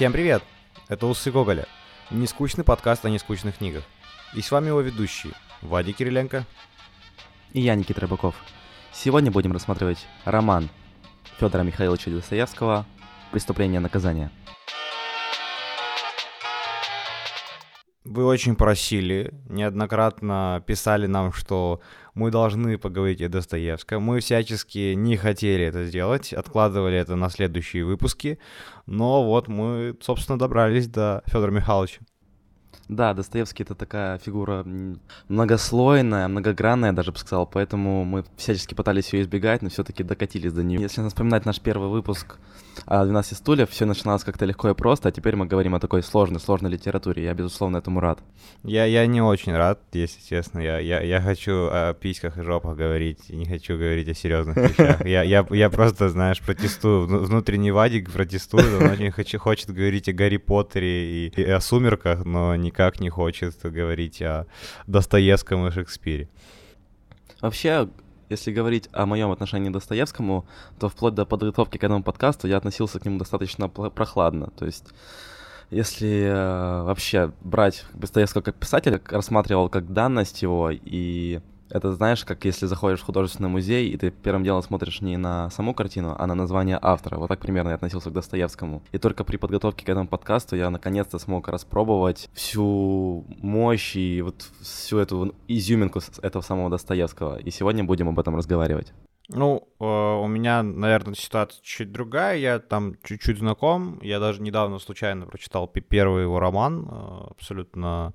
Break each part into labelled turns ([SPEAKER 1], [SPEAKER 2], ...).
[SPEAKER 1] Всем привет! Это Усы Гоголя. Нескучный подкаст о нескучных книгах. И с вами его ведущие Вадик Кириленко
[SPEAKER 2] и я, Никита Рыбаков. Сегодня будем рассматривать роман Федора Михайловича Достоевского «Преступление и наказание».
[SPEAKER 1] Вы очень просили, неоднократно писали нам, что мы должны поговорить о Достоевском. Мы всячески не хотели это сделать, откладывали это на следующие выпуски, но вот мы, собственно, добрались до Федора Михайловича.
[SPEAKER 2] Да, Достоевский это такая фигура многослойная, многогранная, даже бы сказал, поэтому мы всячески пытались ее избегать, но все-таки докатились до нее. Если вспоминать наш первый выпуск о 12 стульев, все начиналось как-то легко и просто, а теперь мы говорим о такой сложной, сложной литературе. Я, безусловно, этому рад.
[SPEAKER 1] Я, я не очень рад, если честно. Я, я, я хочу о письках и жопах говорить, не хочу говорить о серьезных вещах. Я, я, я просто, знаешь, протестую. Внутренний Вадик протестует, он очень хочет говорить о Гарри Поттере и, и о сумерках, но никак не хочет говорить о Достоевском и Шекспире.
[SPEAKER 2] Вообще, если говорить о моем отношении к Достоевскому, то вплоть до подготовки к этому подкасту я относился к нему достаточно прохладно. То есть, если э, вообще брать Достоевского как писателя, рассматривал как данность его и это знаешь, как если заходишь в художественный музей, и ты первым делом смотришь не на саму картину, а на название автора. Вот так примерно я относился к Достоевскому. И только при подготовке к этому подкасту я наконец-то смог распробовать всю мощь и вот всю эту изюминку этого самого Достоевского. И сегодня будем об этом разговаривать.
[SPEAKER 1] Ну, э, у меня, наверное, ситуация чуть другая. Я там чуть-чуть знаком. Я даже недавно случайно прочитал первый его роман, э, абсолютно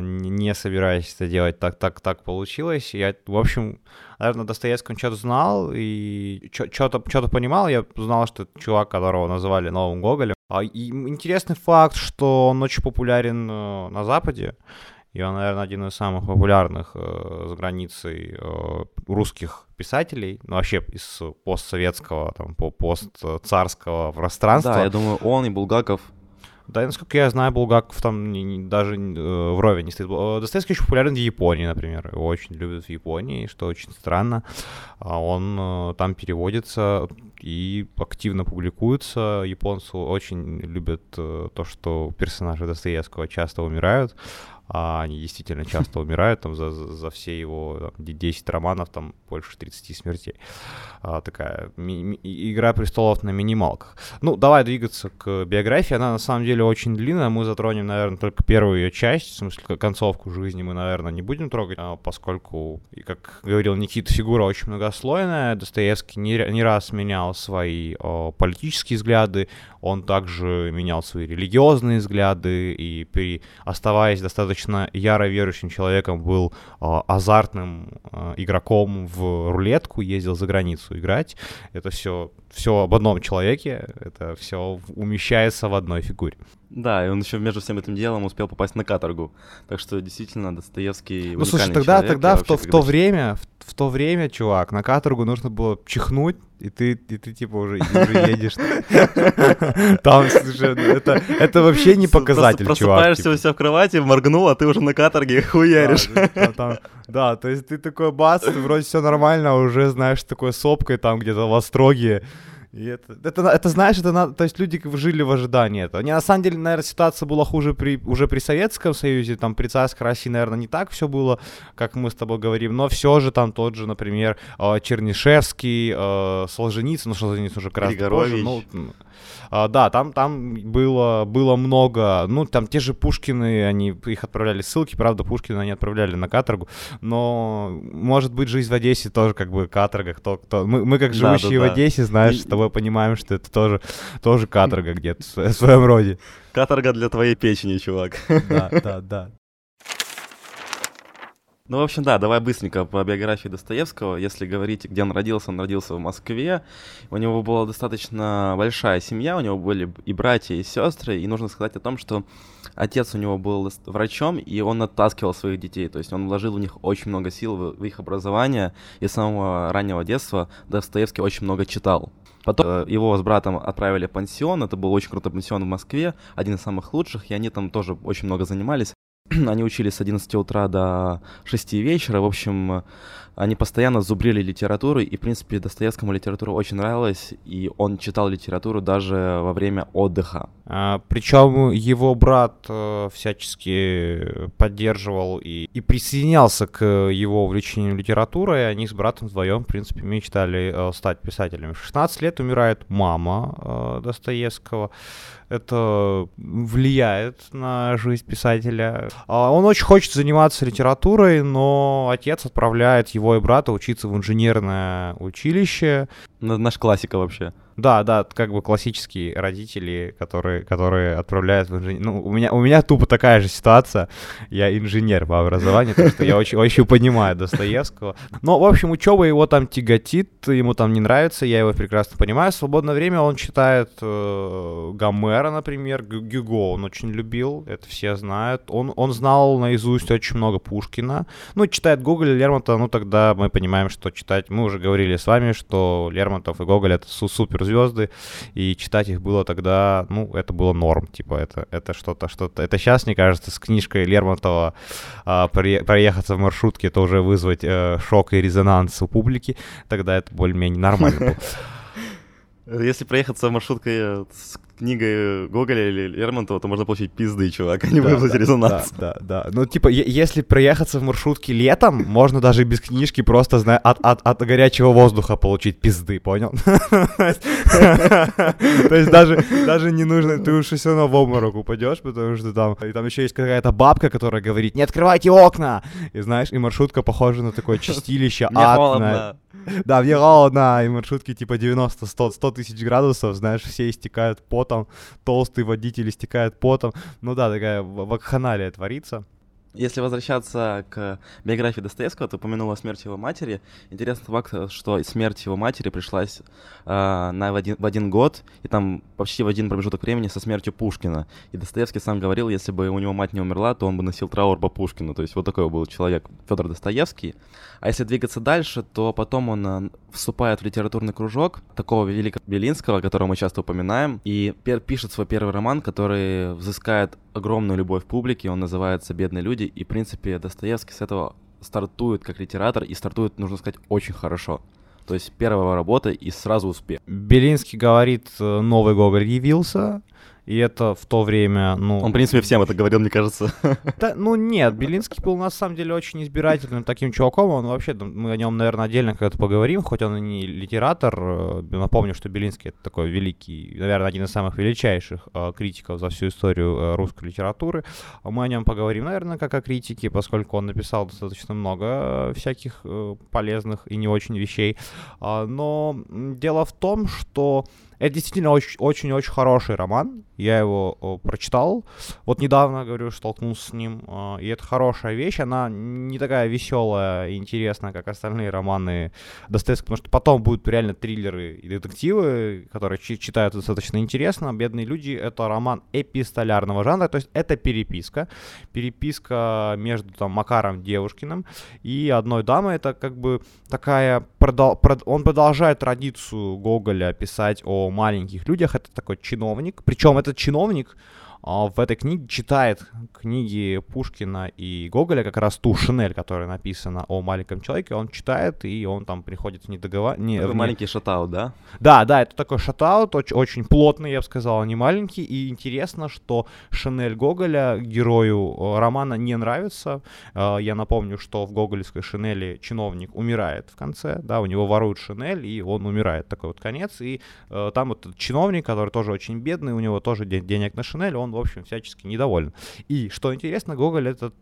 [SPEAKER 1] не собираюсь это делать, так, так, так получилось. Я, в общем, наверное, Достоевского что-то знал и что-то, что-то понимал. Я знал, что это чувак, которого называли новым Гоголем. А, и интересный факт, что он очень популярен э, на Западе. И он, наверное, один из самых популярных э, за границей э, русских писателей, ну, вообще из постсоветского, там, по постцарского пространства.
[SPEAKER 2] Да, я думаю, он и Булгаков
[SPEAKER 1] да, насколько я знаю, Булгаков там не, не, даже э, вровень не стоит. Э, Достоевский очень популярен в Японии, например. Его очень любят в Японии, что очень странно. А он э, там переводится и активно публикуется. Японцы очень любят э, то, что персонажи Достоевского часто умирают а они действительно часто умирают, там за, за все его там, 10 романов, там больше 30 смертей. А, такая игра престолов на минималках. Ну, давай двигаться к биографии, она на самом деле очень длинная, мы затронем, наверное, только первую ее часть, в смысле, концовку жизни мы, наверное, не будем трогать, а, поскольку, и как говорил Никита, фигура очень многослойная, Достоевский не, не раз менял свои о, политические взгляды, он также менял свои религиозные взгляды, и при, оставаясь достаточно яро верующим человеком, был э, азартным э, игроком в рулетку, ездил за границу играть. Это все, все об одном человеке, это все умещается в одной фигуре.
[SPEAKER 2] Да, и он еще между всем этим делом успел попасть на каторгу. Так что действительно Достоевский
[SPEAKER 1] Ну слушай, тогда, человек, тогда в то, в то время, в, в то время, чувак, на каторгу нужно было чихнуть, и ты, и ты типа уже, уже едешь. Там, слушай, ну, это, это вообще не показатель,
[SPEAKER 2] чувак. Просыпаешься типа. у себя в кровати, моргнул, а ты уже на каторге хуяришь.
[SPEAKER 1] Да, то есть ты такой бац, вроде все нормально, а уже знаешь, такой сопкой там где-то в Остроге. И это, это, это, знаешь, это надо, то есть люди жили в ожидании этого. Не, на самом деле, наверное, ситуация была хуже при, уже при Советском Союзе, там при царской России, наверное, не так все было, как мы с тобой говорим, но все же там тот же, например, э, Чернишевский, э, Солженицын, ну, Солженицын уже как раз позже, ну, а, да, там, там было, было много, ну, там те же Пушкины, они, их отправляли ссылки, правда, Пушкина они отправляли на каторгу, но, может быть, жизнь в Одессе тоже как бы каторга, кто, кто, мы, мы как живущие да, да, в Одессе, знаешь, с тобой понимаем, что это тоже, тоже каторга где-то в своем роде.
[SPEAKER 2] Каторга для твоей печени, чувак.
[SPEAKER 1] Да, да, да.
[SPEAKER 2] Ну, в общем, да, давай быстренько по биографии Достоевского. Если говорить, где он родился, он родился в Москве. У него была достаточно большая семья, у него были и братья, и сестры. И нужно сказать о том, что отец у него был врачом, и он оттаскивал своих детей. То есть он вложил в них очень много сил в, их образование. И с самого раннего детства Достоевский очень много читал. Потом э, его с братом отправили в пансион, это был очень крутой пансион в Москве, один из самых лучших, и они там тоже очень много занимались. Они учились с 11 утра до 6 вечера. В общем, они постоянно зубрили литературу, и, в принципе, Достоевскому литература очень нравилась, и он читал литературу даже во время отдыха.
[SPEAKER 1] А, причем его брат э, всячески поддерживал и, и присоединялся к его увлечению литературой, и они с братом вдвоем, в принципе, мечтали э, стать писателями. В 16 лет умирает мама э, Достоевского, это влияет на жизнь писателя. А он очень хочет заниматься литературой, но отец отправляет его и брата учиться в инженерное училище.
[SPEAKER 2] Наш классика вообще.
[SPEAKER 1] Да, да, как бы классические родители, которые, которые отправляют в инженер. Ну, у меня, у меня тупо такая же ситуация. Я инженер по образованию, так что я очень, очень понимаю Достоевского. Но, в общем, учеба его там тяготит, ему там не нравится, я его прекрасно понимаю. В свободное время он читает э, Гомера, например, Гюго он очень любил, это все знают. Он, он знал наизусть очень много Пушкина. Ну, читает Гоголя, Лермонтова, ну, тогда мы понимаем, что читать... Мы уже говорили с вами, что Лермонтов и Гоголь — это супер звезды, и читать их было тогда, ну, это было норм, типа, это, это что-то, что-то, это сейчас, мне кажется, с книжкой Лермонтова а, проехаться в маршрутке, это уже вызвать э, шок и резонанс у публики, тогда это более-менее нормально было.
[SPEAKER 2] Если проехаться маршруткой э, с книгой Гоголя или Лермонтова, то можно получить пизды, чувак, а не да, вызвать да, резонанс.
[SPEAKER 1] Да, да, да. Ну, типа, если проехаться в маршрутке летом, можно даже без книжки просто, знаю, от, от, от горячего воздуха получить пизды, понял? То есть даже, даже не нужно, ты уж все равно в обморок упадешь, потому что там, и там еще есть какая-то бабка, которая говорит, не открывайте окна! И знаешь, и маршрутка похожа на такое чистилище,
[SPEAKER 2] ад.
[SPEAKER 1] Да, мне холодно, и маршрутки типа 90-100 тысяч градусов, знаешь, все истекают потом, толстый водитель истекает потом. Ну да, такая вакханалия творится.
[SPEAKER 2] Если возвращаться к биографии Достоевского, ты упомянула смерть его матери. Интересный факт, что смерть его матери пришлась э, на, в, один, в один год, и там почти в один промежуток времени со смертью Пушкина. И Достоевский сам говорил, если бы у него мать не умерла, то он бы носил траур по Пушкину. То есть вот такой был человек Федор Достоевский. А если двигаться дальше, то потом он э, вступает в литературный кружок такого великого Белинского, которого мы часто упоминаем, и пишет свой первый роман, который взыскает огромную любовь публики, он называется «Бедные люди», и, в принципе, Достоевский с этого стартует как литератор, и стартует, нужно сказать, очень хорошо. То есть первая работа и сразу успех.
[SPEAKER 1] Белинский говорит, новый Гоголь явился, и это в то время, ну...
[SPEAKER 2] Он, в принципе, всем это говорил, мне кажется.
[SPEAKER 1] Да, ну нет, Белинский был на самом деле очень избирательным таким чуваком. Он вообще, мы о нем, наверное, отдельно когда-то поговорим, хоть он и не литератор. Э, напомню, что Белинский это такой великий, наверное, один из самых величайших э, критиков за всю историю э, русской литературы. Мы о нем поговорим, наверное, как о критике, поскольку он написал достаточно много всяких полезных и не очень вещей. А, но дело в том, что это действительно очень-очень хороший роман. Я его о, прочитал. Вот недавно, говорю, столкнулся с ним. Э, и это хорошая вещь. Она не такая веселая и интересная, как остальные романы Достоевского, потому что потом будут реально триллеры и детективы, которые читают достаточно интересно. «Бедные люди» — это роман эпистолярного жанра, то есть это переписка. Переписка между там Макаром Девушкиным и одной дамой. Это как бы такая... Продол... Он продолжает традицию Гоголя писать о маленьких людях. Это такой чиновник. Причем этот чиновник в этой книге читает книги Пушкина и Гоголя, как раз ту Шинель, которая написана о маленьком человеке, он читает, и он там приходит в недоговор...
[SPEAKER 2] Не, такой
[SPEAKER 1] в
[SPEAKER 2] маленький шатаут, да?
[SPEAKER 1] Да, да, это такой шатаут, очень, очень плотный, я бы сказал, а не маленький, и интересно, что Шинель Гоголя герою э, романа не нравится. Э, я напомню, что в гоголевской Шинели чиновник умирает в конце, да, у него воруют Шинель, и он умирает, такой вот конец, и э, там вот чиновник, который тоже очень бедный, у него тоже денег на Шинель, он в общем, всячески недоволен. И, что интересно, Гоголь этот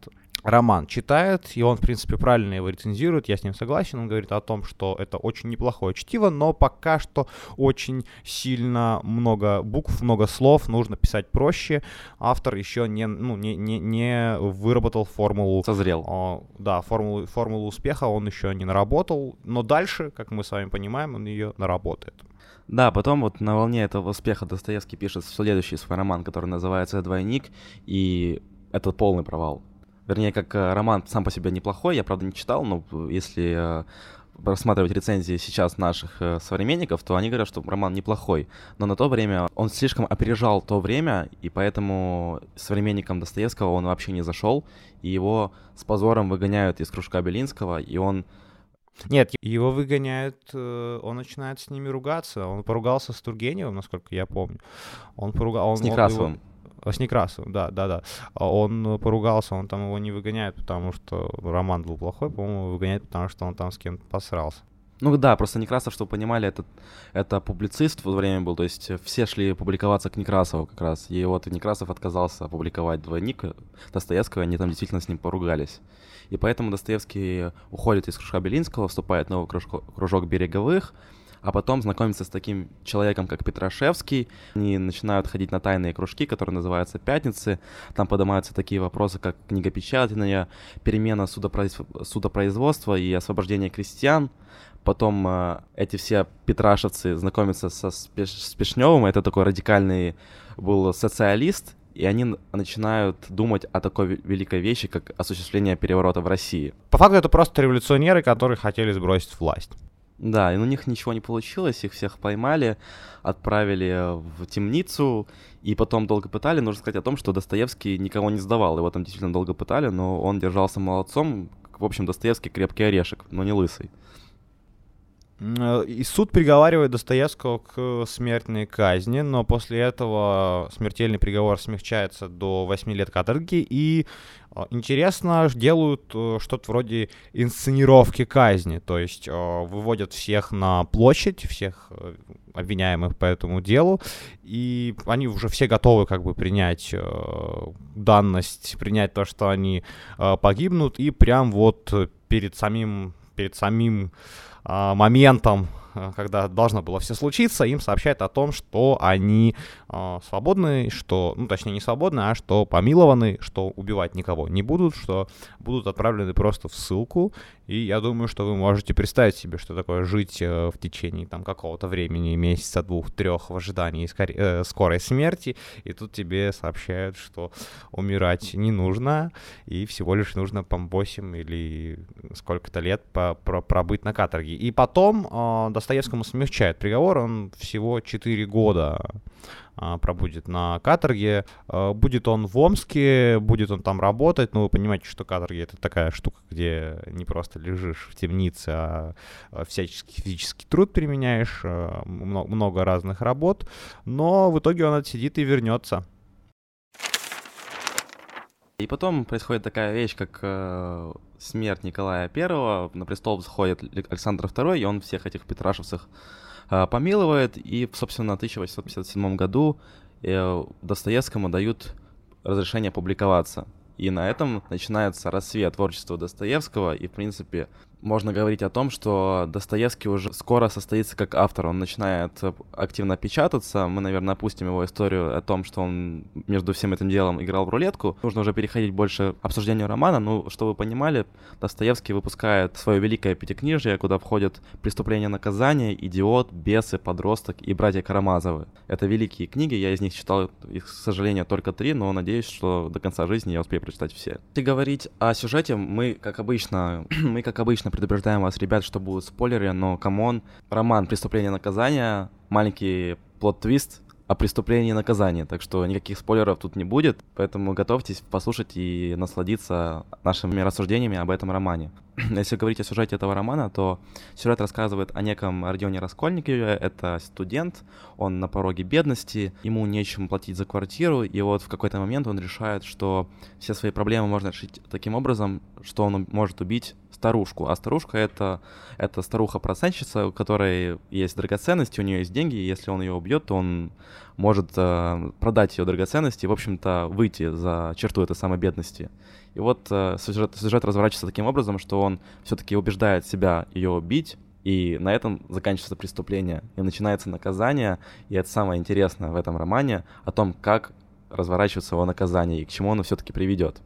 [SPEAKER 1] роман читает, и он, в принципе, правильно его рецензирует, я с ним согласен, он говорит о том, что это очень неплохое чтиво, но пока что очень сильно много букв, много слов, нужно писать проще, автор еще не, ну, не, не, не выработал формулу...
[SPEAKER 2] Созрел.
[SPEAKER 1] О, да, формулу, формулу успеха он еще не наработал, но дальше, как мы с вами понимаем, он ее наработает.
[SPEAKER 2] Да, потом вот на волне этого успеха Достоевский пишет следующий свой роман, который называется «Двойник», и это полный провал. Вернее, как э, роман сам по себе неплохой, я, правда, не читал, но если э, рассматривать рецензии сейчас наших э, современников, то они говорят, что роман неплохой. Но на то время он слишком опережал то время, и поэтому современникам Достоевского он вообще не зашел, и его с позором выгоняют из кружка Белинского, и он
[SPEAKER 1] Нет, его выгоняют, э, он начинает с ними ругаться. Он поругался с Тургеневым, насколько я помню. Он поругал... Он,
[SPEAKER 2] с Некрасовым.
[SPEAKER 1] Он его, с Некрасовым, да, да, да. А он поругался, он там его не выгоняет, потому что Роман был плохой, по-моему, выгоняет, потому что он там с кем-то посрался.
[SPEAKER 2] Ну да, просто Некрасов, чтобы понимали, это, это публицист в то время был, то есть все шли публиковаться к Некрасову как раз. И вот Некрасов отказался опубликовать двойник Достоевского, они там действительно с ним поругались. И поэтому Достоевский уходит из кружка Белинского, вступает в новый кружок, кружок Береговых, а потом знакомится с таким человеком, как Петрашевский. Они начинают ходить на тайные кружки, которые называются «Пятницы». Там поднимаются такие вопросы, как книгопечатание, перемена судопроиз... судопроизводства и освобождение крестьян. Потом э, эти все петрашевцы знакомятся со Спеш... Спешневым, это такой радикальный был социалист, и они начинают думать о такой великой вещи, как осуществление переворота в России.
[SPEAKER 1] По факту это просто революционеры, которые хотели сбросить власть.
[SPEAKER 2] Да, и у них ничего не получилось, их всех поймали, отправили в темницу, и потом долго пытали. Нужно сказать о том, что Достоевский никого не сдавал, его там действительно долго пытали, но он держался молодцом. В общем, Достоевский крепкий орешек, но не лысый.
[SPEAKER 1] Э, и суд приговаривает Достоевского к смертной казни, но после этого смертельный приговор смягчается до 8 лет каторги, и интересно, делают э, что-то вроде инсценировки казни, то есть выводят всех на площадь, всех обвиняемых по этому делу, и они уже все готовы как бы принять данность, принять то, что они погибнут, и прям вот перед самим, перед самим а, моментом, а, когда должно было все случиться, им сообщают о том, что они э, свободны, что, ну, точнее, не свободны, а что помилованы, что убивать никого не будут, что будут отправлены просто в ссылку, и я думаю, что вы можете представить себе, что такое жить э, в течение там какого-то времени, месяца, двух, трех в ожидании скор- э, скорой смерти, и тут тебе сообщают, что умирать не нужно, и всего лишь нужно по 8 или сколько-то лет пробыть на каторге. И потом э, Достоевскому смягчают приговор, он всего 4 года пробудет на каторге. А, будет он в Омске, будет он там работать, но вы понимаете, что каторги это такая штука, где не просто лежишь в темнице, а, а всяческий физический труд применяешь, много разных работ, но в итоге он отсидит и вернется.
[SPEAKER 2] И потом происходит такая вещь, как э, смерть Николая I, на престол заходит Александр II, и он всех этих петрашевцев а, помиловает, и, собственно, в 1857 году э, Достоевскому дают разрешение публиковаться. И на этом начинается рассвет творчества Достоевского, и, в принципе, можно говорить о том, что Достоевский уже скоро состоится как автор. Он начинает активно печататься. Мы, наверное, опустим его историю о том, что он между всем этим делом играл в рулетку. Нужно уже переходить больше к обсуждению романа. Ну, чтобы вы понимали, Достоевский выпускает свое великое пятикнижие, куда входят «Преступление наказания», «Идиот», «Бесы», «Подросток» и «Братья Карамазовы». Это великие книги, я из них читал, их, к сожалению, только три, но надеюсь, что до конца жизни я успею прочитать все. Если говорить о сюжете, мы, как обычно, мы, как обычно, предупреждаем вас, ребят, что будут спойлеры, но, come on, роман «Преступление и наказание», маленький плод-твист о преступлении и наказании, так что никаких спойлеров тут не будет, поэтому готовьтесь послушать и насладиться нашими рассуждениями об этом романе. Если говорить о сюжете этого романа, то сюжет рассказывает о неком Родионе Раскольникове. Это студент, он на пороге бедности, ему нечем платить за квартиру, и вот в какой-то момент он решает, что все свои проблемы можно решить таким образом, что он может убить старушку. А старушка это, это старуха-процентщица, у которой есть драгоценности, у нее есть деньги, и если он ее убьет, то он может э, продать ее драгоценности и, в общем-то, выйти за черту этой самой бедности. И вот э, сюжет, сюжет разворачивается таким образом, что он все-таки убеждает себя ее убить, и на этом заканчивается преступление, и начинается наказание, и это самое интересное в этом романе, о том, как разворачивается его наказание и к чему оно все-таки приведет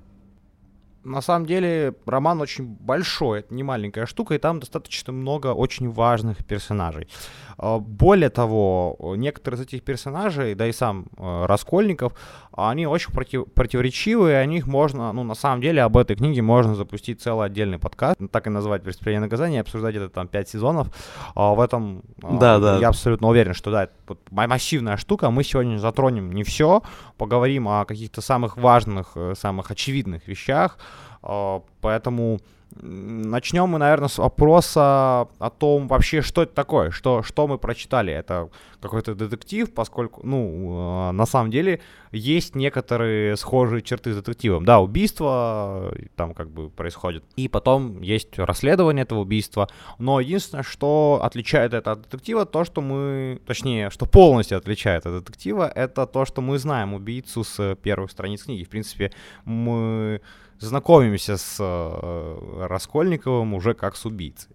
[SPEAKER 1] на самом деле роман очень большой, это не маленькая штука, и там достаточно много очень важных персонажей. А, более того, некоторые из этих персонажей, да и сам э, Раскольников, они очень против, противоречивые, о них можно, ну, на самом деле, об этой книге можно запустить целый отдельный подкаст, так и назвать «Преступление и наказание», обсуждать это там 5 сезонов. А в этом
[SPEAKER 2] да, да.
[SPEAKER 1] я абсолютно уверен, что да, это массивная штука, мы сегодня затронем не все, поговорим о каких-то самых важных, э, самых очевидных вещах, а, поэтому Начнем мы, наверное, с вопроса о том вообще, что это такое, что, что мы прочитали. Это какой-то детектив, поскольку, ну, э, на самом деле есть некоторые схожие черты с детективом. Да, убийство э, там как бы происходит, и потом есть расследование этого убийства, но единственное, что отличает это от детектива, то, что мы, точнее, что полностью отличает от детектива, это то, что мы знаем убийцу с первых страниц книги. В принципе, мы знакомимся с э, Раскольниковым уже как с убийцей.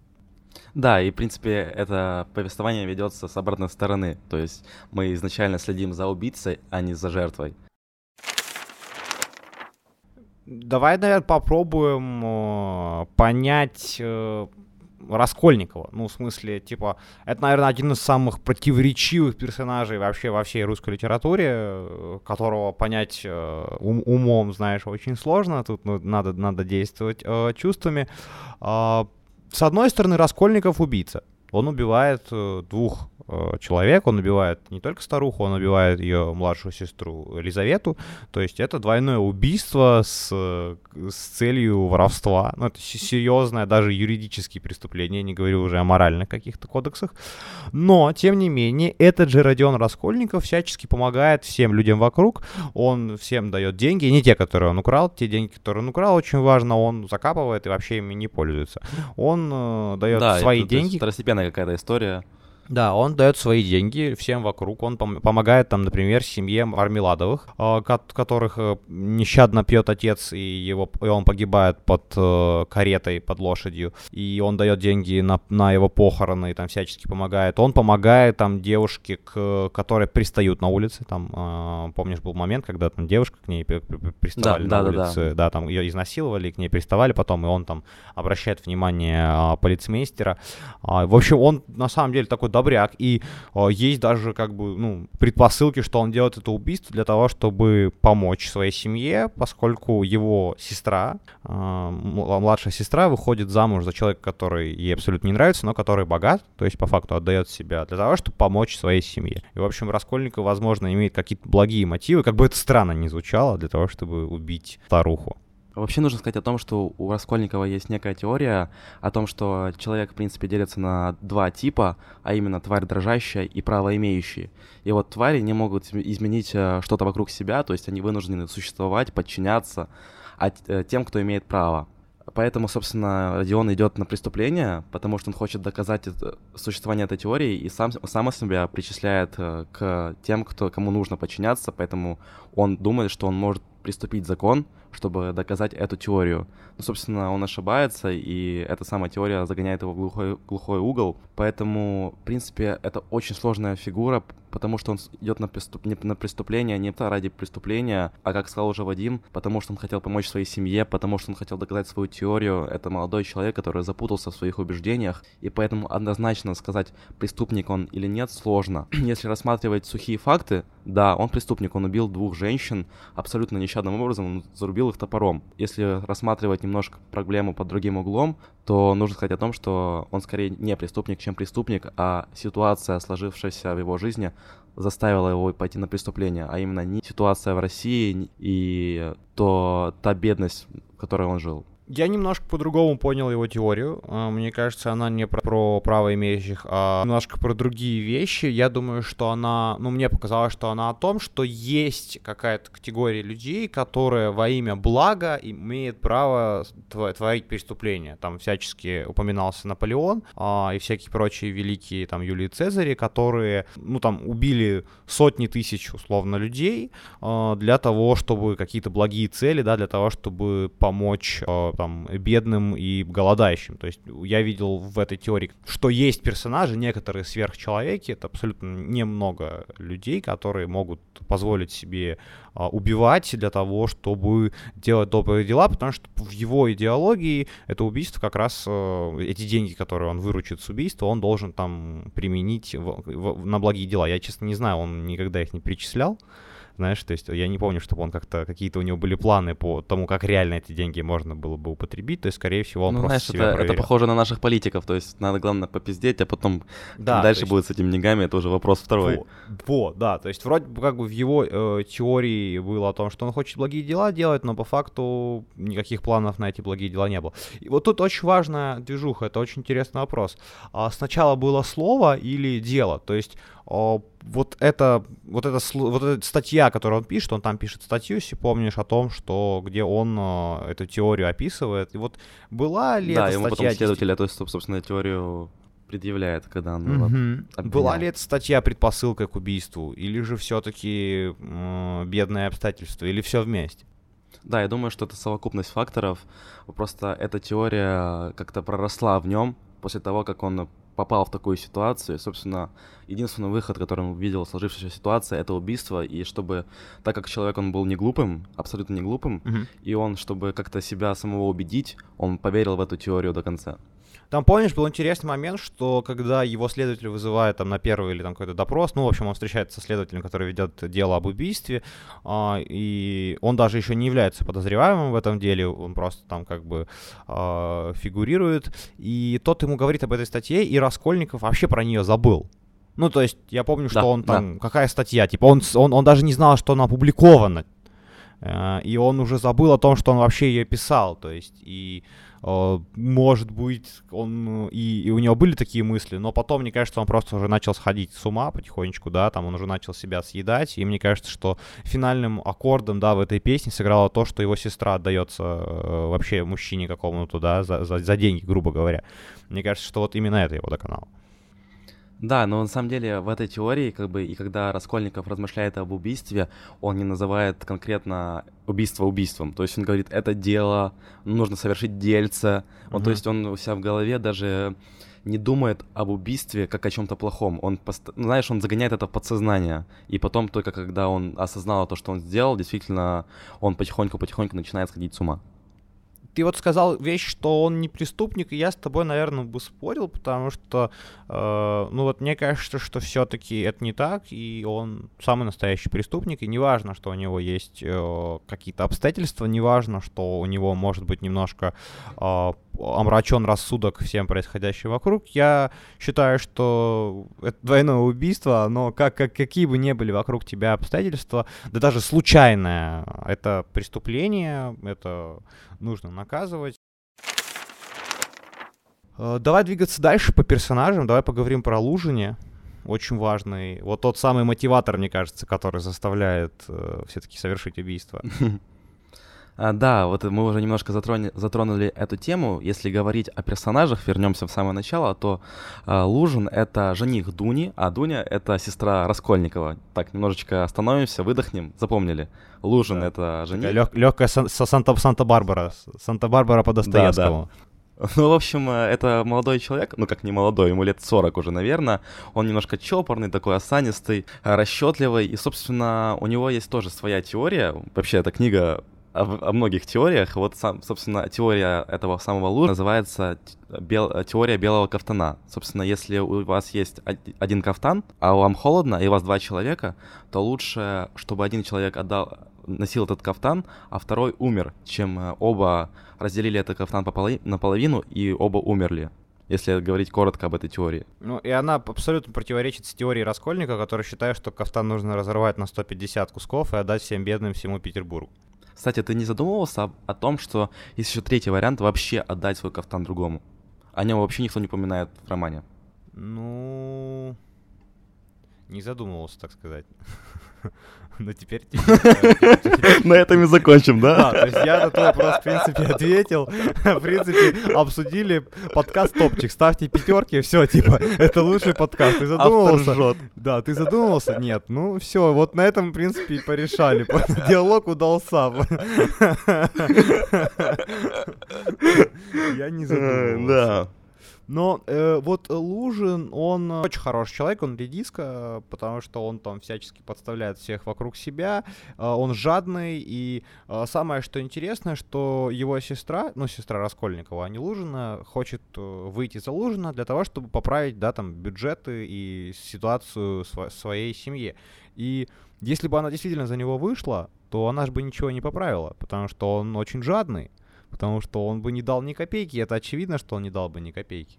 [SPEAKER 2] Да, и, в принципе, это повествование ведется с обратной стороны. То есть мы изначально следим за убийцей, а не за жертвой.
[SPEAKER 1] Давай, наверное, попробуем э, понять э, Раскольникова. Ну, в смысле, типа, это, наверное, один из самых противоречивых персонажей вообще во всей русской литературе, э, которого понять э, ум, умом, знаешь, очень сложно. Тут ну, надо, надо действовать э, чувствами. Э, с одной стороны, Раскольников убийца. Он убивает э, двух человек, он убивает не только старуху, он убивает ее младшую сестру Елизавету, то есть это двойное убийство с, с целью воровства, ну это серьезное даже юридические преступления, не говорю уже о моральных каких-то кодексах, но тем не менее этот же Родион Раскольников всячески помогает всем людям вокруг, он всем дает деньги, не те, которые он украл, те деньги, которые он украл, очень важно, он закапывает и вообще ими не пользуется, он э, дает да, свои это, деньги.
[SPEAKER 2] второстепенная какая-то история.
[SPEAKER 1] Да, он дает свои деньги всем вокруг. Он пом- помогает там, например, семье Армеладовых, э, которых э, нещадно пьет отец, и, его, и он погибает под э, каретой, под лошадью. И он дает деньги на, на его похороны, и там всячески помогает. Он помогает там девушке, к, которые пристают на улице. Там, э, помнишь, был момент, когда там девушка к ней приставали да, на да, улице. Да, да. да, там ее изнасиловали, к ней приставали потом, и он там обращает внимание э, полицмейстера. Э, в общем, он на самом деле такой добряк, и э, есть даже как бы, ну, предпосылки, что он делает это убийство для того, чтобы помочь своей семье, поскольку его сестра, э, младшая сестра, выходит замуж за человека, который ей абсолютно не нравится, но который богат, то есть по факту отдает себя для того, чтобы помочь своей семье. И, в общем, Раскольников, возможно, имеет какие-то благие мотивы, как бы это странно не звучало, для того, чтобы убить старуху.
[SPEAKER 2] Вообще нужно сказать о том, что у Раскольникова есть некая теория о том, что человек, в принципе, делится на два типа, а именно тварь дрожащая и правоимеющие. И вот твари не могут изменить э, что-то вокруг себя, то есть они вынуждены существовать, подчиняться а тем, кто имеет право. Поэтому, собственно, Родион идет на преступление, потому что он хочет доказать существование этой теории и сам, сам себя причисляет э, к тем, кто, кому нужно подчиняться, поэтому он думает, что он может приступить закон, чтобы доказать эту теорию. Но, собственно, он ошибается, и эта самая теория загоняет его в глухой, глухой угол. Поэтому, в принципе, это очень сложная фигура, потому что он идет на, преступ... на преступление не ради преступления, а, как сказал уже Вадим, потому что он хотел помочь своей семье, потому что он хотел доказать свою теорию. Это молодой человек, который запутался в своих убеждениях, и поэтому однозначно сказать, преступник он или нет, сложно. Если рассматривать сухие факты, да, он преступник, он убил двух женщин абсолютно нещадным образом, он зарубил их топором. Если рассматривать немножко проблему под другим углом, то нужно сказать о том, что он скорее не преступник, чем преступник, а ситуация, сложившаяся в его жизни, заставила его пойти на преступление, а именно не ситуация в России и то та бедность, в которой он жил.
[SPEAKER 1] Я немножко по-другому понял его теорию. А, мне кажется, она не про, про право имеющих, а немножко про другие вещи. Я думаю, что она, ну, мне показалось, что она о том, что есть какая-то категория людей, которые во имя блага имеют право творить преступления. Там всячески упоминался Наполеон а, и всякие прочие великие, там, Юлии Цезари, которые, ну, там, убили сотни тысяч, условно, людей а, для того, чтобы какие-то благие цели, да, для того, чтобы помочь а, там, бедным и голодающим. То есть я видел в этой теории, что есть персонажи, некоторые сверхчеловеки, это абсолютно немного людей, которые могут позволить себе а, убивать для того, чтобы делать добрые дела, потому что в его идеологии это убийство как раз, а, эти деньги, которые он выручит с убийства, он должен там применить в, в, на благие дела. Я, честно, не знаю, он никогда их не перечислял, знаешь, то есть я не помню, чтобы он как-то, какие-то у него были планы по тому, как реально эти деньги можно было бы употребить, то есть, скорее всего, он
[SPEAKER 2] ну,
[SPEAKER 1] просто
[SPEAKER 2] знаешь,
[SPEAKER 1] себя
[SPEAKER 2] это,
[SPEAKER 1] проверял.
[SPEAKER 2] это похоже на наших политиков, то есть надо, главное, попиздеть, а потом
[SPEAKER 1] Да,
[SPEAKER 2] дальше
[SPEAKER 1] есть-
[SPEAKER 2] будет с этими деньгами, это уже вопрос второй.
[SPEAKER 1] Во, во, да, то есть вроде бы как бы в его э, теории было о том, что он хочет благие дела делать, но по факту никаких планов на эти благие дела не было. И вот тут очень важная движуха, это очень интересный вопрос. А сначала было слово или дело? То есть о, вот это, вот эта, сло- вот эта статья, которую он пишет, он там пишет статью, если помнишь, о том, что где он э, эту теорию описывает. И вот была ли
[SPEAKER 2] Да,
[SPEAKER 1] эта
[SPEAKER 2] ему потом
[SPEAKER 1] статья
[SPEAKER 2] следователь эту, собственно, теорию предъявляет, когда он его
[SPEAKER 1] Мгм. Была
[SPEAKER 2] обвинял.
[SPEAKER 1] ли эта статья предпосылкой к убийству, или же все-таки бедные обстоятельства, или все вместе?
[SPEAKER 2] Да, я думаю, что это совокупность факторов. Просто эта теория как-то проросла в нем после того, как он попал в такую ситуацию. И, собственно, единственный выход, который он увидел в сложившейся ситуации, это убийство. И чтобы, так как человек он был не глупым, абсолютно не глупым, и он, чтобы как-то себя самого убедить, он поверил в эту теорию до конца.
[SPEAKER 1] Там, помнишь, был интересный момент, что когда его следователь вызывает там на первый или там какой-то допрос, ну, в общем, он встречается со следователем, который ведет дело об убийстве, а, и он даже еще не является подозреваемым в этом деле, он просто там как бы а, фигурирует, и тот ему говорит об этой статье, и Раскольников вообще про нее забыл. Ну, то есть, я помню, что
[SPEAKER 2] Да,
[SPEAKER 1] он там, какая статья, типа, он, он, он даже не знал, что она опубликована, Э, и он уже забыл о том, что он вообще ее писал, то есть, и может быть, он и, и у него были такие мысли, но потом, мне кажется, он просто уже начал сходить с ума потихонечку, да, там он уже начал себя съедать, и мне кажется, что финальным аккордом, да, в этой песне сыграло то, что его сестра отдается э, вообще мужчине какому-то, да, за, за, за деньги, грубо говоря. Мне кажется, что вот именно это его доконало.
[SPEAKER 2] Да, но на самом деле в этой теории, как бы, и когда Раскольников размышляет об убийстве, он не называет конкретно убийство убийством. То есть он говорит, это дело, нужно совершить дельце. Вот,
[SPEAKER 1] Мгм.
[SPEAKER 2] то есть он у себя в голове даже не думает об убийстве как о чем-то плохом. Он, пост- ну, знаешь, он загоняет это в подсознание. И потом только когда он осознал то, что он сделал, действительно, он потихоньку-потихоньку начинает сходить с ума.
[SPEAKER 1] Ты вот сказал вещь, что он не преступник, и я с тобой, наверное, бы спорил, потому что, э, ну вот мне кажется, что все-таки это не так, и он самый настоящий преступник, и неважно, что у него есть э, какие-то обстоятельства, неважно, что у него может быть немножко э, омрачен рассудок всем происходящим вокруг, я считаю, что это двойное убийство, но как, как, какие бы ни были вокруг тебя обстоятельства, да даже случайное, это преступление, это нужно наказывать. Э, Давай двигаться дальше по персонажам, давай поговорим про Лужине. Очень важный, вот тот самый мотиватор, мне кажется, который заставляет э, все-таки совершить убийство.
[SPEAKER 2] А, да, вот мы уже немножко затрони- затронули эту тему. Если говорить о персонажах, вернемся в самое начало, то а, Лужин — это жених Дуни, а Дуня — это сестра Раскольникова. Так, немножечко остановимся, выдохнем, запомнили. Лужин
[SPEAKER 1] Да.
[SPEAKER 2] это жених.
[SPEAKER 1] Легкая Санта- Санта-Барбара. Санта-Барбара по Достоевскому.
[SPEAKER 2] Ну, в общем, э, это молодой человек, ну как не молодой, ему лет 40 уже, наверное. Он немножко чопорный, такой осанистый, расчетливый. И, собственно, у него есть тоже своя теория. Вообще, эта книга о, о многих теориях. Вот, сам, собственно, теория этого самого Лужа называется бел- теория белого кафтана. Собственно, если у вас есть од- один кафтан, а вам холодно, и у вас два человека, то лучше, чтобы один человек отдал, носил этот кафтан, а второй умер, чем э, оба разделили этот кафтан наполовину, и оба умерли. Если говорить коротко об этой теории.
[SPEAKER 1] Ну, и она абсолютно противоречит с теорией Раскольника, который считает, что кафтан нужно разорвать на 150 кусков и отдать всем бедным всему Петербургу.
[SPEAKER 2] Кстати, ты не задумывался об- о том, что есть еще третий вариант вообще отдать свой кафтан другому? О нем вообще никто не упоминает в романе.
[SPEAKER 1] Ну, не задумывался, так сказать. Но теперь...
[SPEAKER 2] На этом и закончим,
[SPEAKER 1] Да, то есть я на твой вопрос, в принципе, ответил. В принципе, обсудили подкаст топчик. Ставьте пятерки, все, типа, это лучший подкаст. Ты задумывался? Да, ты задумывался? Нет. Ну, все, вот на этом, в принципе, и порешали. Диалог удался. Я не задумывался.
[SPEAKER 2] Да.
[SPEAKER 1] Но э, вот Лужин, он очень хороший человек, он редиска, потому что он там всячески подставляет всех вокруг себя, э, он жадный, и э, самое, что интересное, что его сестра, ну, сестра Раскольникова, а не Лужина, хочет э, выйти за Лужина для того, чтобы поправить, да, там, бюджеты и ситуацию св- своей семьи. И если бы она действительно за него вышла, то она же бы ничего не поправила, потому что он очень жадный, потому что он бы не дал ни копейки, это очевидно, что он не дал бы ни копейки.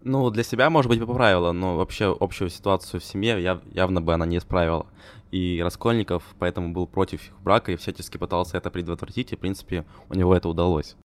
[SPEAKER 2] Ну, для себя, может быть, поправила, но вообще общую ситуацию в семье яв- явно бы она не исправила. И Раскольников поэтому был против их брака и всячески пытался это предотвратить, и, в принципе, у него это удалось.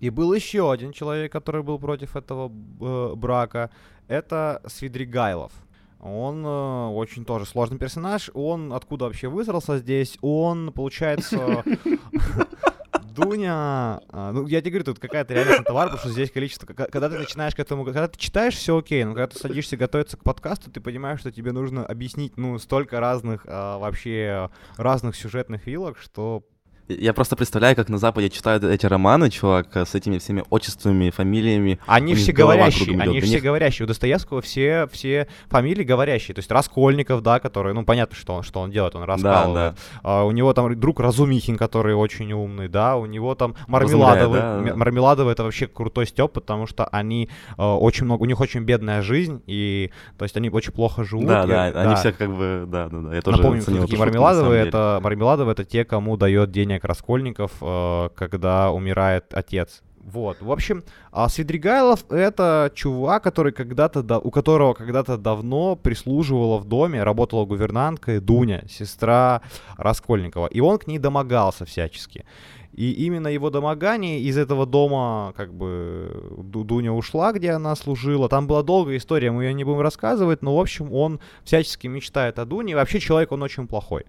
[SPEAKER 1] И был еще один человек, который был против этого э, брака. Это Свидригайлов. Он э, очень тоже сложный персонаж. Он откуда вообще высрался здесь? Он, получается, Дуня, а, ну я тебе говорю, тут какая-то реально товар, потому что здесь количество, когда ты начинаешь к этому, когда ты читаешь, все окей, но когда ты садишься готовиться к подкасту, ты понимаешь, что тебе нужно объяснить, ну, столько разных, а, вообще, разных сюжетных вилок, что
[SPEAKER 2] я просто представляю, как на Западе читают эти романы, чувак, с этими всеми отчествами, фамилиями.
[SPEAKER 1] Они все говорящие, они все них... говорящие. У Достоевского все, все фамилии говорящие. То есть Раскольников, да, который, ну, понятно, что он, что он делает, он раскалывает. Да, да. А, у него там друг Разумихин, который очень умный, да, у него там Мармеладовый. Да, да. Мармеладовый это вообще крутой степ, потому что они э, очень много, у них очень бедная жизнь, и, то есть они очень плохо живут.
[SPEAKER 2] Да, и, да, да, они все как бы, да, да, да, я тоже
[SPEAKER 1] Напомню, такие Мармеладовые, это, Мармеладовые это те, кому дает денег денег Раскольников, э, когда умирает отец. Вот, в общем, а Свидригайлов — это чувак, который когда-то, да, у которого когда-то давно прислуживала в доме, работала гувернанткой Дуня, сестра Раскольникова, и он к ней домогался всячески. И именно его домогание из этого дома, как бы, Дуня ушла, где она служила. Там была долгая история, мы ее не будем рассказывать, но, в общем, он всячески мечтает о Дуне. И вообще человек, он очень плохой.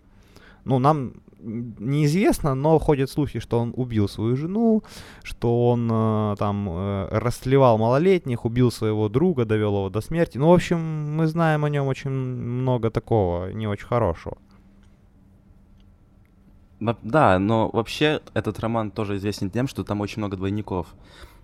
[SPEAKER 1] Ну, нам неизвестно, но ходят слухи, что он убил свою жену, что он э, там э, расслевал малолетних, убил своего друга, довел его до смерти. Ну, в общем, мы знаем о нем очень много такого не очень хорошего.
[SPEAKER 2] Да, но вообще этот роман тоже известен тем, что там очень много двойников.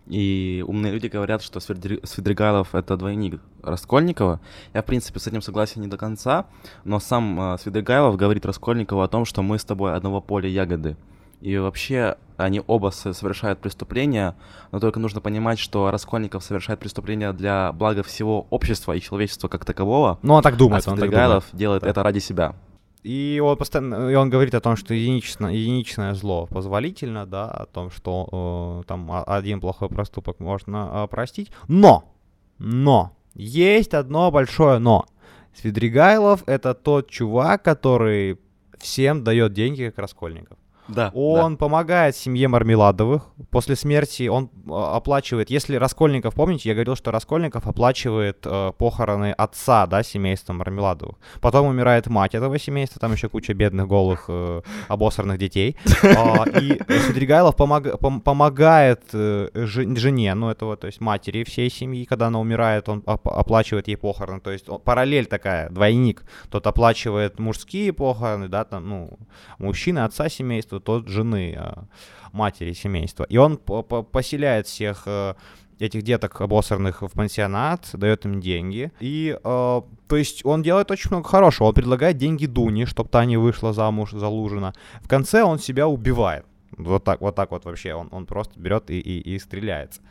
[SPEAKER 2] И умные люди говорят, что Свидригайлов — это двойник Раскольникова. Я, в принципе, с этим согласен не до конца, но сам э, Свидригайлов говорит Раскольникову о том, что мы с тобой одного поля ягоды. И вообще они оба совершают преступления, но только нужно понимать, что Раскольников совершает преступления для блага всего общества и человечества как такового.
[SPEAKER 1] Ну, он так думает.
[SPEAKER 2] А Свидригайлов делает да. это ради себя.
[SPEAKER 1] И он постоянно, и он говорит о том, что единичное, единичное зло позволительно, да, о том, что э, там один плохой проступок можно э, простить. Но, но, есть одно большое но. Свидригайлов — это тот чувак, который всем дает деньги, как Раскольников.
[SPEAKER 2] Да.
[SPEAKER 1] Он
[SPEAKER 2] да.
[SPEAKER 1] помогает семье Мармеладовых. После смерти он а, оплачивает, если Раскольников, помните, я говорил, что Раскольников оплачивает э, похороны отца, да, семейства Мармеладовых. Потом умирает мать этого семейства, там еще куча бедных, голых, э, обосранных детей. А, и Свидригайлов помогает э, жене, ну, этого, то есть матери всей семьи, когда она умирает, он оплачивает ей похороны. То есть параллель такая, двойник. Тот оплачивает мужские похороны, да, там, ну, мужчины, отца семейства, тот жены, а, матери семейства. И он поселяет всех э, этих деток обосранных в пансионат, дает им деньги. И, э, то есть, он делает очень много хорошего. Он предлагает деньги Дуне, чтобы та не вышла замуж за Лужина. В конце он себя убивает. Вот так вот, так вот вообще. Он, он просто берет и, и, и стреляется.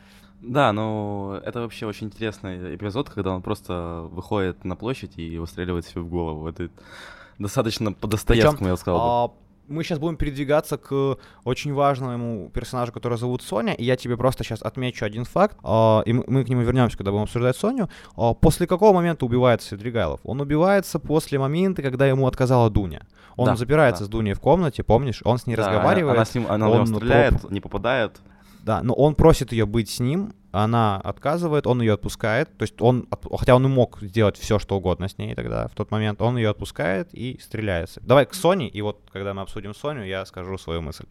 [SPEAKER 2] Да, ну это вообще очень интересный эпизод, когда он просто выходит на площадь и выстреливает себе в голову. Это достаточно по Достоевскому, я сказал.
[SPEAKER 1] А, мы сейчас будем передвигаться к очень важному персонажу, который зовут Соня, и я тебе просто сейчас отмечу один факт, э, и мы, к нему вернемся, когда будем обсуждать Соню. Э, после какого момента убивается Седригайлов? Он убивается после момента, когда ему отказала Дуня. Он да, запирается да. с Дуней в комнате, помнишь? Он с ней да, разговаривает.
[SPEAKER 2] Она с ним, она он стреляет, не попадает.
[SPEAKER 1] Да, но он просит ее быть с ним, она отказывает, он ее отпускает. То есть он, хотя он и мог сделать все, что угодно с ней тогда, в тот момент, он ее отпускает и стреляется. Давай к Соне, и вот когда мы обсудим Соню, я скажу свою мысль.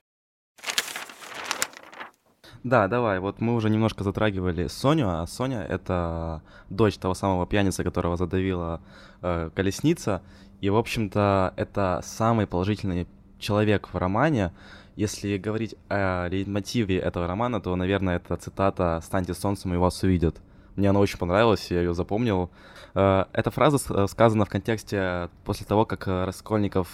[SPEAKER 2] Да, давай, вот мы уже немножко затрагивали Соню, а Соня — это дочь того самого пьяницы, которого задавила э, колесница, и, в общем-то, это самый положительный человек в романе, Если говорить о лейтмотиве этого романа, то, наверное, это цитата «Станьте солнцем, и вас увидят». Мне она очень понравилась, я ее запомнил. Э, эта фраза э, сказана в контексте после того, как э, Раскольников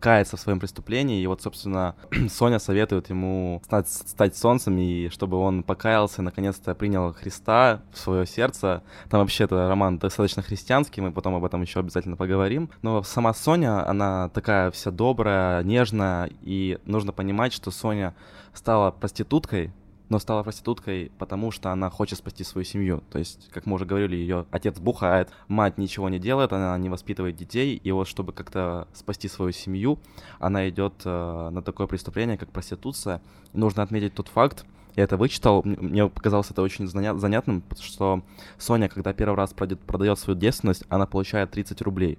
[SPEAKER 2] кается в своем преступлении, и вот, собственно, Соня советует ему стать, стать солнцем, и чтобы он покаялся, наконец-то принял Христа в свое сердце. Там вообще это роман достаточно христианский, мы потом об этом еще обязательно поговорим. Но сама Соня, она такая вся добрая, нежная, и нужно понимать, что Соня стала проституткой, но стала проституткой, потому что она хочет спасти свою семью. То есть, как мы уже говорили, ее отец бухает, мать ничего не делает, она не воспитывает детей, и вот чтобы как-то спасти свою семью, она идет э, на такое преступление, как проституция. И нужно отметить тот факт, я это вычитал, мне показалось это очень занятным, что Соня, когда первый раз продает свою девственность, она получает 30 рублей.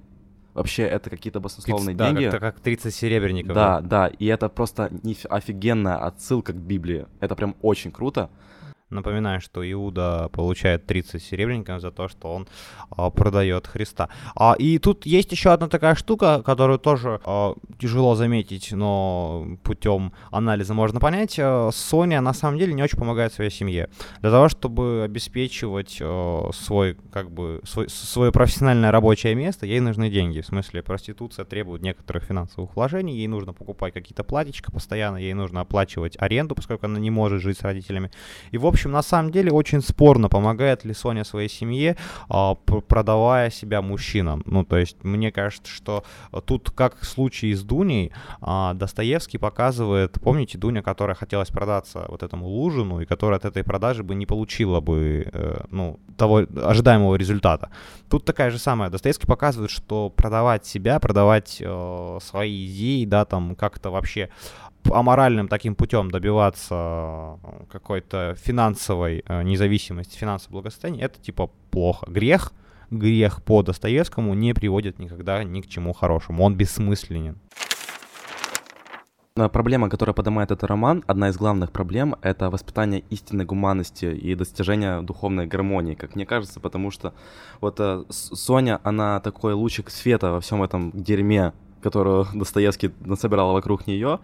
[SPEAKER 2] Вообще, это какие-то баснословные
[SPEAKER 1] 30,
[SPEAKER 2] деньги.
[SPEAKER 1] Да, как, как 30 серебряников.
[SPEAKER 2] Да, да, и это просто офигенная отсылка к Библии. Это прям очень круто.
[SPEAKER 1] Напоминаю, что Иуда получает 30 серебряников за то, что он а, продает Христа. А, и тут есть еще одна такая штука, которую тоже а, тяжело заметить, но путем анализа можно понять. А, Соня на самом деле не очень помогает своей семье. Для того, чтобы обеспечивать свой, как бы, свой, свое профессиональное рабочее место, ей нужны деньги. В смысле, проституция требует некоторых финансовых вложений, ей нужно покупать какие-то платьичка постоянно, ей нужно оплачивать аренду, поскольку она не может жить с родителями. И, в общем, на самом деле очень спорно, помогает ли Соня своей семье, а, продавая себя мужчинам. Ну, то есть, мне кажется, что тут, как в случае с Дуней, а, Достоевский показывает, помните, Дуня, которая хотелось продаться вот этому Лужину, и которая от этой продажи бы не получила бы, э, ну, того ожидаемого результата. Тут такая же самая. Достоевский показывает, что продавать себя, продавать э, свои идеи, да, там как-то вообще аморальным таким путем добиваться э, какой-то финансовой э, независимости, финансового благосостояния, это типа плохо. Грех, грех по Достоевскому не приводит никогда ни к чему хорошему. Он бессмысленен.
[SPEAKER 2] Проблема, которая поднимает этот роман, одна из главных проблем — это воспитание истинной гуманности и достижение духовной гармонии, как мне кажется, потому что вот э, Соня, она такой лучик света во всем этом дерьме, которую Достоевский насобирал вокруг нее.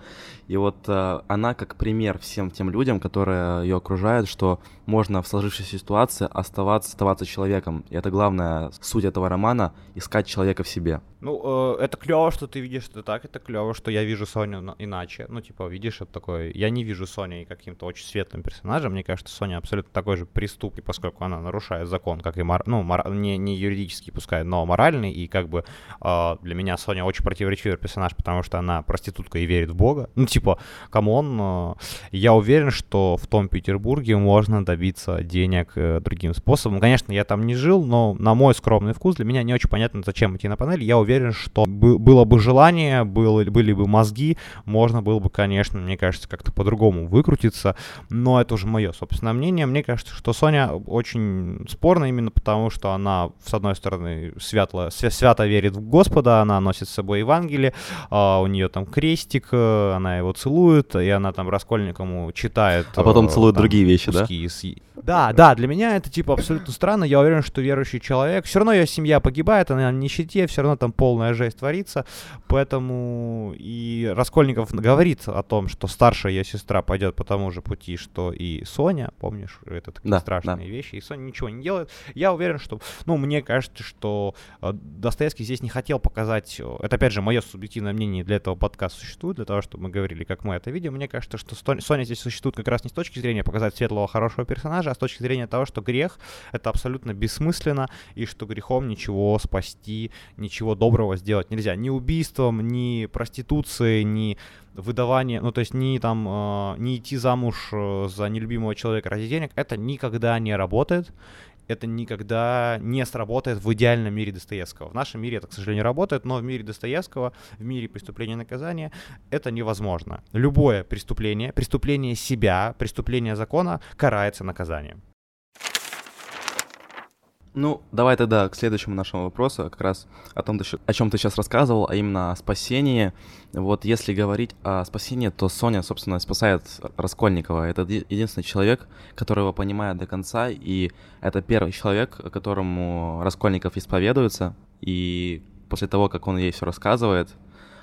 [SPEAKER 2] И вот э, она как пример всем тем людям, которые ее окружают, что можно в сложившейся ситуации оставаться, оставаться человеком. И это главная суть этого романа — искать человека в себе.
[SPEAKER 1] Ну, э, это клево, что ты видишь это так, это клево, что я вижу Соню иначе. Ну, типа, видишь, это такой... Я не вижу Соней каким-то очень светлым персонажем. Мне кажется, Соня абсолютно такой же преступник, поскольку она нарушает закон, как и мор... ну, мор... не, не юридический, пускай, но моральный. И как бы э, для меня Соня очень противоречивый персонаж, потому что она проститутка и верит в Бога. Ну, типа, come on, э, я уверен, что в том Петербурге можно добиться денег э, другим способом. Конечно, я там не жил, но на мой скромный вкус для меня не очень понятно, зачем идти на панель. Я уверен, что было бы желание, было, были бы мозги, можно было бы, конечно, мне кажется, как-то по-другому выкрутиться, но это уже мое собственное мнение. Мне кажется, что Соня очень спорна именно потому, что она, с одной стороны, свято, свято верит в Господа, она носит с собой Евангелие, а у нее там крестик, э, она его целует, и она там Раскольникому читает.
[SPEAKER 2] А потом э, целует там, другие вещи, да?
[SPEAKER 1] С... Да, да, для меня это типа абсолютно странно. Я уверен, что верующий человек, все равно ее семья погибает, она на нищете, все равно там полная жесть творится. Поэтому и Раскольников говорит о том, что старшая ее сестра пойдет по тому же пути, что и Соня, помнишь, это такие да, страшные да. вещи, и Соня ничего не делает. Я уверен, что, ну, мне кажется, что э, Достоевский здесь не хотел показать, э, это опять же мое субъективное мнение для этого подкаста существует, для того, чтобы мы говорили, как мы это видим. Мне кажется, что Соня здесь существует как раз не с точки зрения показать светлого, хорошего персонажа, с точки зрения того, что грех — это абсолютно бессмысленно, и что грехом ничего спасти, ничего доброго сделать нельзя. Ни убийством, ни проституцией, ни выдавание, ну то есть не там, э, не идти замуж э, за нелюбимого человека ради денег, это никогда не работает, это никогда не сработает в идеальном мире Достоевского. В нашем мире это, к сожалению, работает, но в мире Достоевского, в мире преступления и наказания это невозможно. Любое преступление, преступление себя, преступление закона карается наказанием.
[SPEAKER 2] Ну, давай тогда к следующему нашему вопросу, как раз о том, о чем ты сейчас рассказывал, а именно о спасении. Вот если говорить о спасении, то Соня, собственно, спасает Раскольникова. Это единственный человек, который его понимает до конца, и это первый человек, которому Раскольников исповедуется, и после того, как он ей все рассказывает,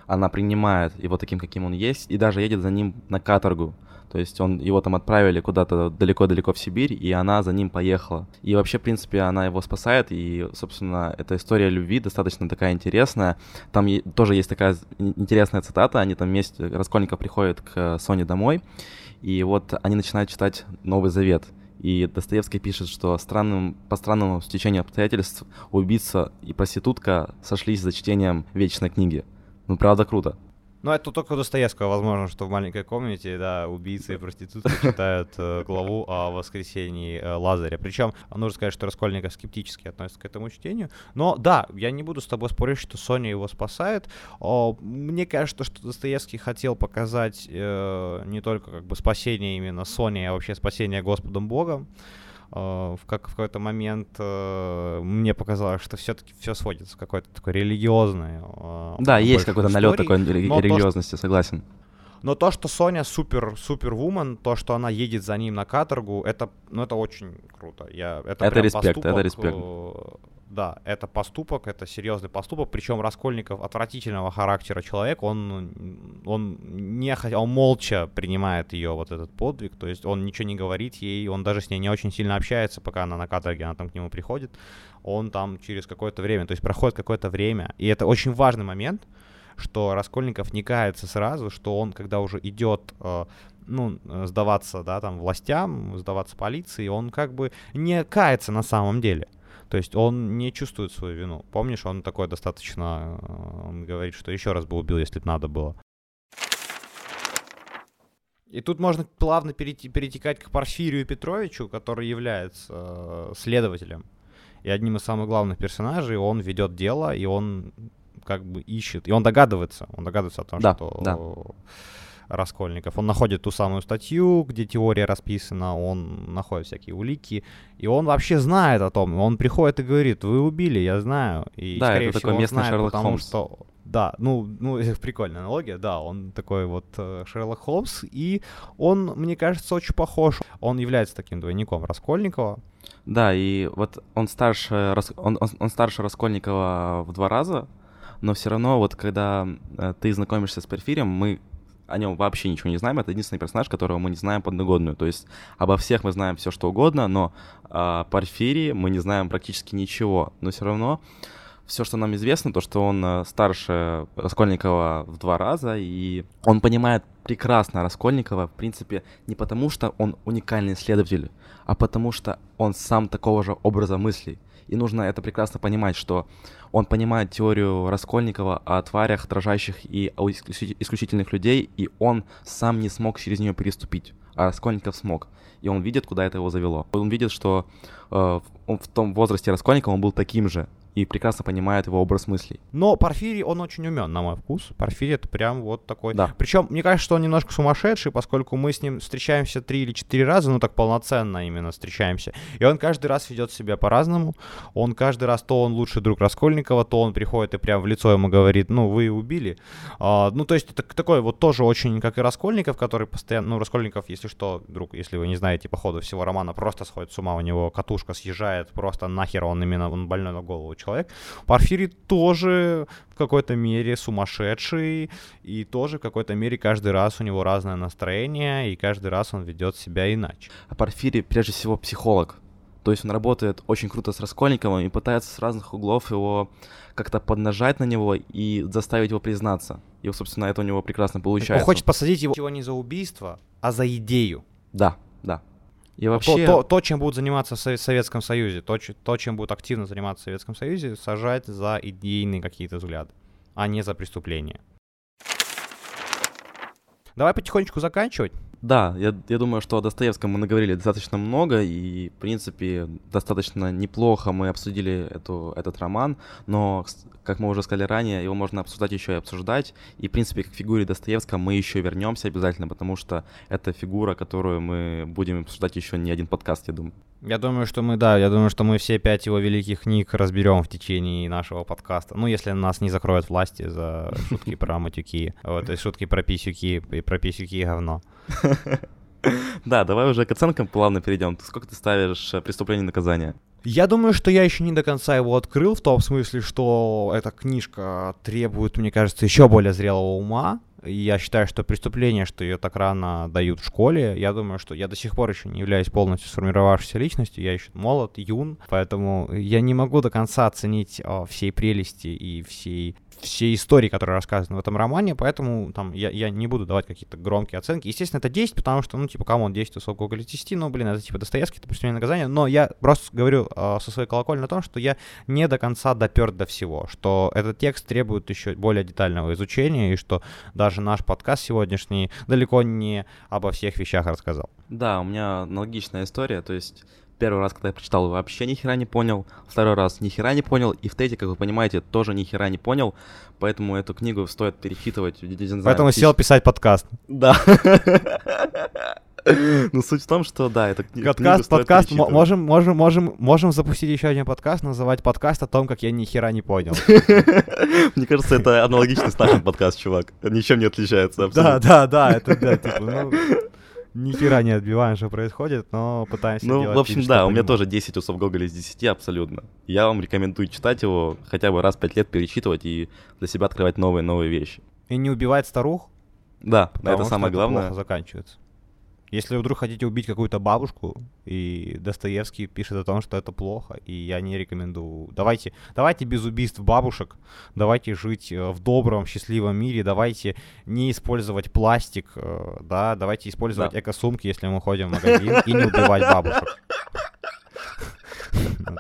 [SPEAKER 2] она принимает его таким, каким он есть, и даже едет за ним на каторгу. То есть он, его там отправили куда-то далеко-далеко в Сибирь, и она за ним поехала. И вообще, в принципе, она его спасает, и, собственно, эта история любви достаточно такая интересная. Там тоже есть такая интересная цитата, они там вместе, Раскольников приходит к Соне домой, и вот они начинают читать Новый Завет. И Достоевский пишет, что странным, по странному стечению обстоятельств убийца и проститутка сошлись за чтением вечной книги. Ну, правда, круто.
[SPEAKER 1] Ну, это только Достоевского, возможно, что в маленькой комнате, да, убийцы и проститутки читают э, главу о воскресении э, Лазаря. Причем, нужно сказать, что Раскольников скептически относится к этому чтению. Но да, я не буду с тобой спорить, что Соня его спасает. О, мне кажется, что Достоевский хотел показать э, не только как бы спасение именно Сони, а вообще спасение Господом Богом. Э, в, как, в какой-то момент э, мне показалось, что все-таки все сводится в какой-то такой религиозный.
[SPEAKER 2] Э, да, есть какой-то налет такой религиозности, то, согласен.
[SPEAKER 1] Но то, что Соня супер супер вумен, то, что она едет за ним на каторгу, это, ну, это очень круто. Я,
[SPEAKER 2] это это респект, поступок, это респект.
[SPEAKER 1] Да, это поступок, это серьезный поступок. Причем Раскольников отвратительного характера человек, он, он не он молча принимает ее вот этот подвиг, то есть он ничего не говорит ей, он даже с ней не очень сильно общается, пока она на каторге, она там к нему приходит. Он там через какое-то время, то есть проходит какое-то время, и это очень важный момент, что Раскольников не кается сразу, что он, когда уже идет э, ну, сдаваться, да, там, властям, сдаваться полиции, он как бы не кается на самом деле. То есть он не чувствует свою вину. Помнишь, он такой достаточно... Э, он говорит, что еще раз бы убил, если бы надо было. И тут можно плавно перейти, перетекать к Порфирию Петровичу, который является э, следователем и одним из самых главных персонажей. Он ведет дело, и он как бы ищет, и он догадывается, он догадывается о том, да, что да. Раскольников. Он находит ту самую статью, где теория расписана, он находит всякие улики, и он вообще знает о том. Он приходит и говорит, вы убили, я знаю. И,
[SPEAKER 2] да, это всего, такой местный знает, Шерлок
[SPEAKER 1] потому
[SPEAKER 2] Холмс.
[SPEAKER 1] что да, ну, ну, прикольная аналогия, да, он такой вот э, Шерлок Холмс, и он, мне кажется, очень похож. Он является таким двойником Раскольникова.
[SPEAKER 2] Да, и вот он старше, он, он, он старше Раскольникова в два раза, но все равно вот когда э, ты знакомишься с Перфирием, мы о нем вообще ничего не знаем. Это единственный персонаж, которого мы не знаем подноготную. То есть обо всех мы знаем все, что угодно, но о Порфирии мы не знаем практически ничего. Но все равно все, что нам известно, то, что он э, старше Раскольникова в два раза, и он понимает прекрасно Раскольникова, в принципе, не потому, что он уникальный исследователь, а потому что он сам такого же образа мыслей. И нужно это прекрасно понимать, что он понимает теорию Раскольникова о тварях, дрожащих и исключительных людей, и он сам не смог через нее переступить, а Раскольников смог. И он видит, куда это его завело. Он видит, что э, в том возрасте Раскольникова он был таким же, и прекрасно понимает его образ мыслей.
[SPEAKER 1] Но Порфирий, он очень умен, на мой вкус. Порфирий это прям вот такой.
[SPEAKER 2] Да.
[SPEAKER 1] Причем, мне кажется, что он немножко сумасшедший, поскольку мы с ним встречаемся три или четыре раза, ну так полноценно именно встречаемся. И он каждый раз ведет себя по-разному. Он каждый раз, то он лучший друг Раскольникова, то он приходит и прям в лицо ему говорит, ну вы убили. А, ну то есть это такой вот тоже очень, как и Раскольников, который постоянно, ну Раскольников, если что, друг, если вы не знаете по ходу всего романа, просто сходит с ума, у него катушка съезжает, просто нахер он именно, он больной на голову человек. Порфирий тоже в какой-то мере сумасшедший, и тоже в какой-то мере каждый раз у него разное настроение, и каждый раз он ведет себя иначе.
[SPEAKER 2] А Порфирий прежде всего психолог. То есть он работает очень круто с Раскольниковым и пытается с разных углов его как-то поднажать на него и заставить его признаться. И, собственно, это у него прекрасно получается.
[SPEAKER 1] Он хочет посадить его не за убийство, а за идею.
[SPEAKER 2] Да, да. И вообще...
[SPEAKER 1] то, то, то, чем будут заниматься в Советском Союзе, то, то, чем будут активно заниматься в Советском Союзе, сажать за идейные какие-то взгляды, а не за преступления. Давай потихонечку заканчивать.
[SPEAKER 2] Да, я, я думаю, что о Достоевском мы наговорили достаточно много, и, в принципе, достаточно неплохо мы обсудили эту, этот роман, но, как мы уже сказали ранее, его можно обсуждать еще и обсуждать, и, в принципе, к фигуре Достоевского мы еще вернемся обязательно, потому что это фигура, которую мы будем обсуждать еще не один подкаст, я думаю.
[SPEAKER 1] Я думаю, что мы, да, я думаю, что мы все пять его великих книг разберем в течение нашего подкаста. Ну, если нас не закроют власти за шутки про матюки, вот, и шутки про писюки, и про писюки и говно.
[SPEAKER 2] Да, давай уже к оценкам плавно перейдем. Сколько ты ставишь э, преступление и наказание?
[SPEAKER 1] Я думаю, что я еще не до конца его открыл, в том смысле, что эта книжка требует, мне кажется, еще более зрелого ума. Я считаю, что преступление, что ее так рано дают в школе, я думаю, что я до сих пор еще не являюсь полностью сформировавшейся личностью, я еще молод, юн, поэтому я не могу до конца оценить о, всей прелести и всей всей истории, которая рассказана в этом романе, поэтому там я, я не буду давать какие-то громкие оценки. Естественно, это 10, потому что, ну, типа, кому он 10 усов Гоголя 10, ну, блин, это типа Достоевский, это преступление наказание, но я просто говорю э, со своей колокольни о том, что я не до конца допер до всего, что этот текст требует еще более детального изучения, и что даже наш подкаст сегодняшний далеко не обо всех вещах рассказал.
[SPEAKER 2] Да, у меня аналогичная история, то есть Первый раз, когда я прочитал, вообще ни хера не понял. Второй раз ни хера не понял. И в третий, как вы понимаете, тоже ни хера не понял. Поэтому эту книгу стоит перечитывать.
[SPEAKER 1] Поэтому сел писать подкаст.
[SPEAKER 2] Да. Ну, суть в том, что да, это
[SPEAKER 1] книга. Подкаст, подкаст, можем, можем, можем, можем запустить еще один подкаст, называть подкаст о том, как я ни хера не понял.
[SPEAKER 2] Мне кажется, это аналогичный с нашим подкаст, чувак. Ничем не отличается
[SPEAKER 1] Да, да, да, это да, типа, ну ни хера не отбиваем, что происходит, но пытаемся
[SPEAKER 2] Ну, в общем, да, у меня тоже 10 усов Гоголя из 10 абсолютно. Я вам рекомендую читать его хотя бы раз в 5 лет, перечитывать и для себя открывать новые-новые вещи.
[SPEAKER 1] И не убивать старух?
[SPEAKER 2] Да, это самое главное.
[SPEAKER 1] Заканчивается. Если вы вдруг хотите убить какую-то бабушку, и Достоевский пишет о том, что это плохо, и я не рекомендую. Давайте, давайте без убийств бабушек, давайте жить э, в добром, счастливом мире, давайте не использовать пластик, э, да, давайте использовать да. эко-сумки, если мы ходим в магазин, и не убивать бабушек.
[SPEAKER 2] Ну,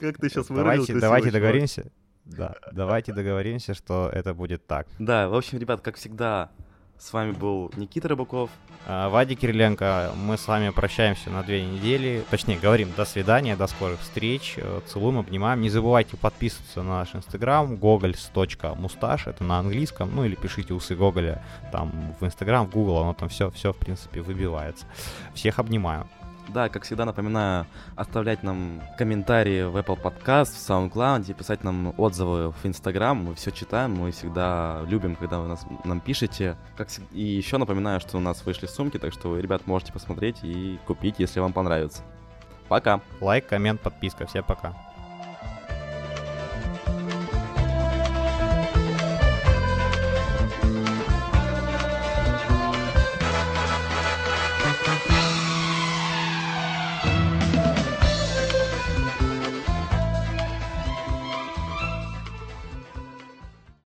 [SPEAKER 2] как ты сейчас
[SPEAKER 1] Давайте, давайте договоримся. Да, давайте договоримся, что это будет так.
[SPEAKER 2] Да, в общем, ребят, как всегда, с вами был Никита Рыбаков.
[SPEAKER 1] А, Вадя Кириленко. Мы с вами прощаемся на две недели. Точнее, говорим до свидания, до скорых встреч. Э, целуем, обнимаем. Не забывайте подписываться на наш инстаграм gogols.mustache. Это на английском. Ну или пишите усы Гоголя там в инстаграм, в Google. Оно там все, все в принципе выбивается. Всех обнимаю.
[SPEAKER 2] Да, как всегда напоминаю, оставлять нам комментарии в Apple Podcast, в SoundCloud, писать нам отзывы в Instagram. Мы все читаем, мы всегда любим, когда вы нас, нам пишете. Как, и еще напоминаю, что у нас вышли сумки, так что ребят, можете посмотреть и купить, если вам понравится. Пока.
[SPEAKER 1] Лайк, коммент, подписка. Всем пока.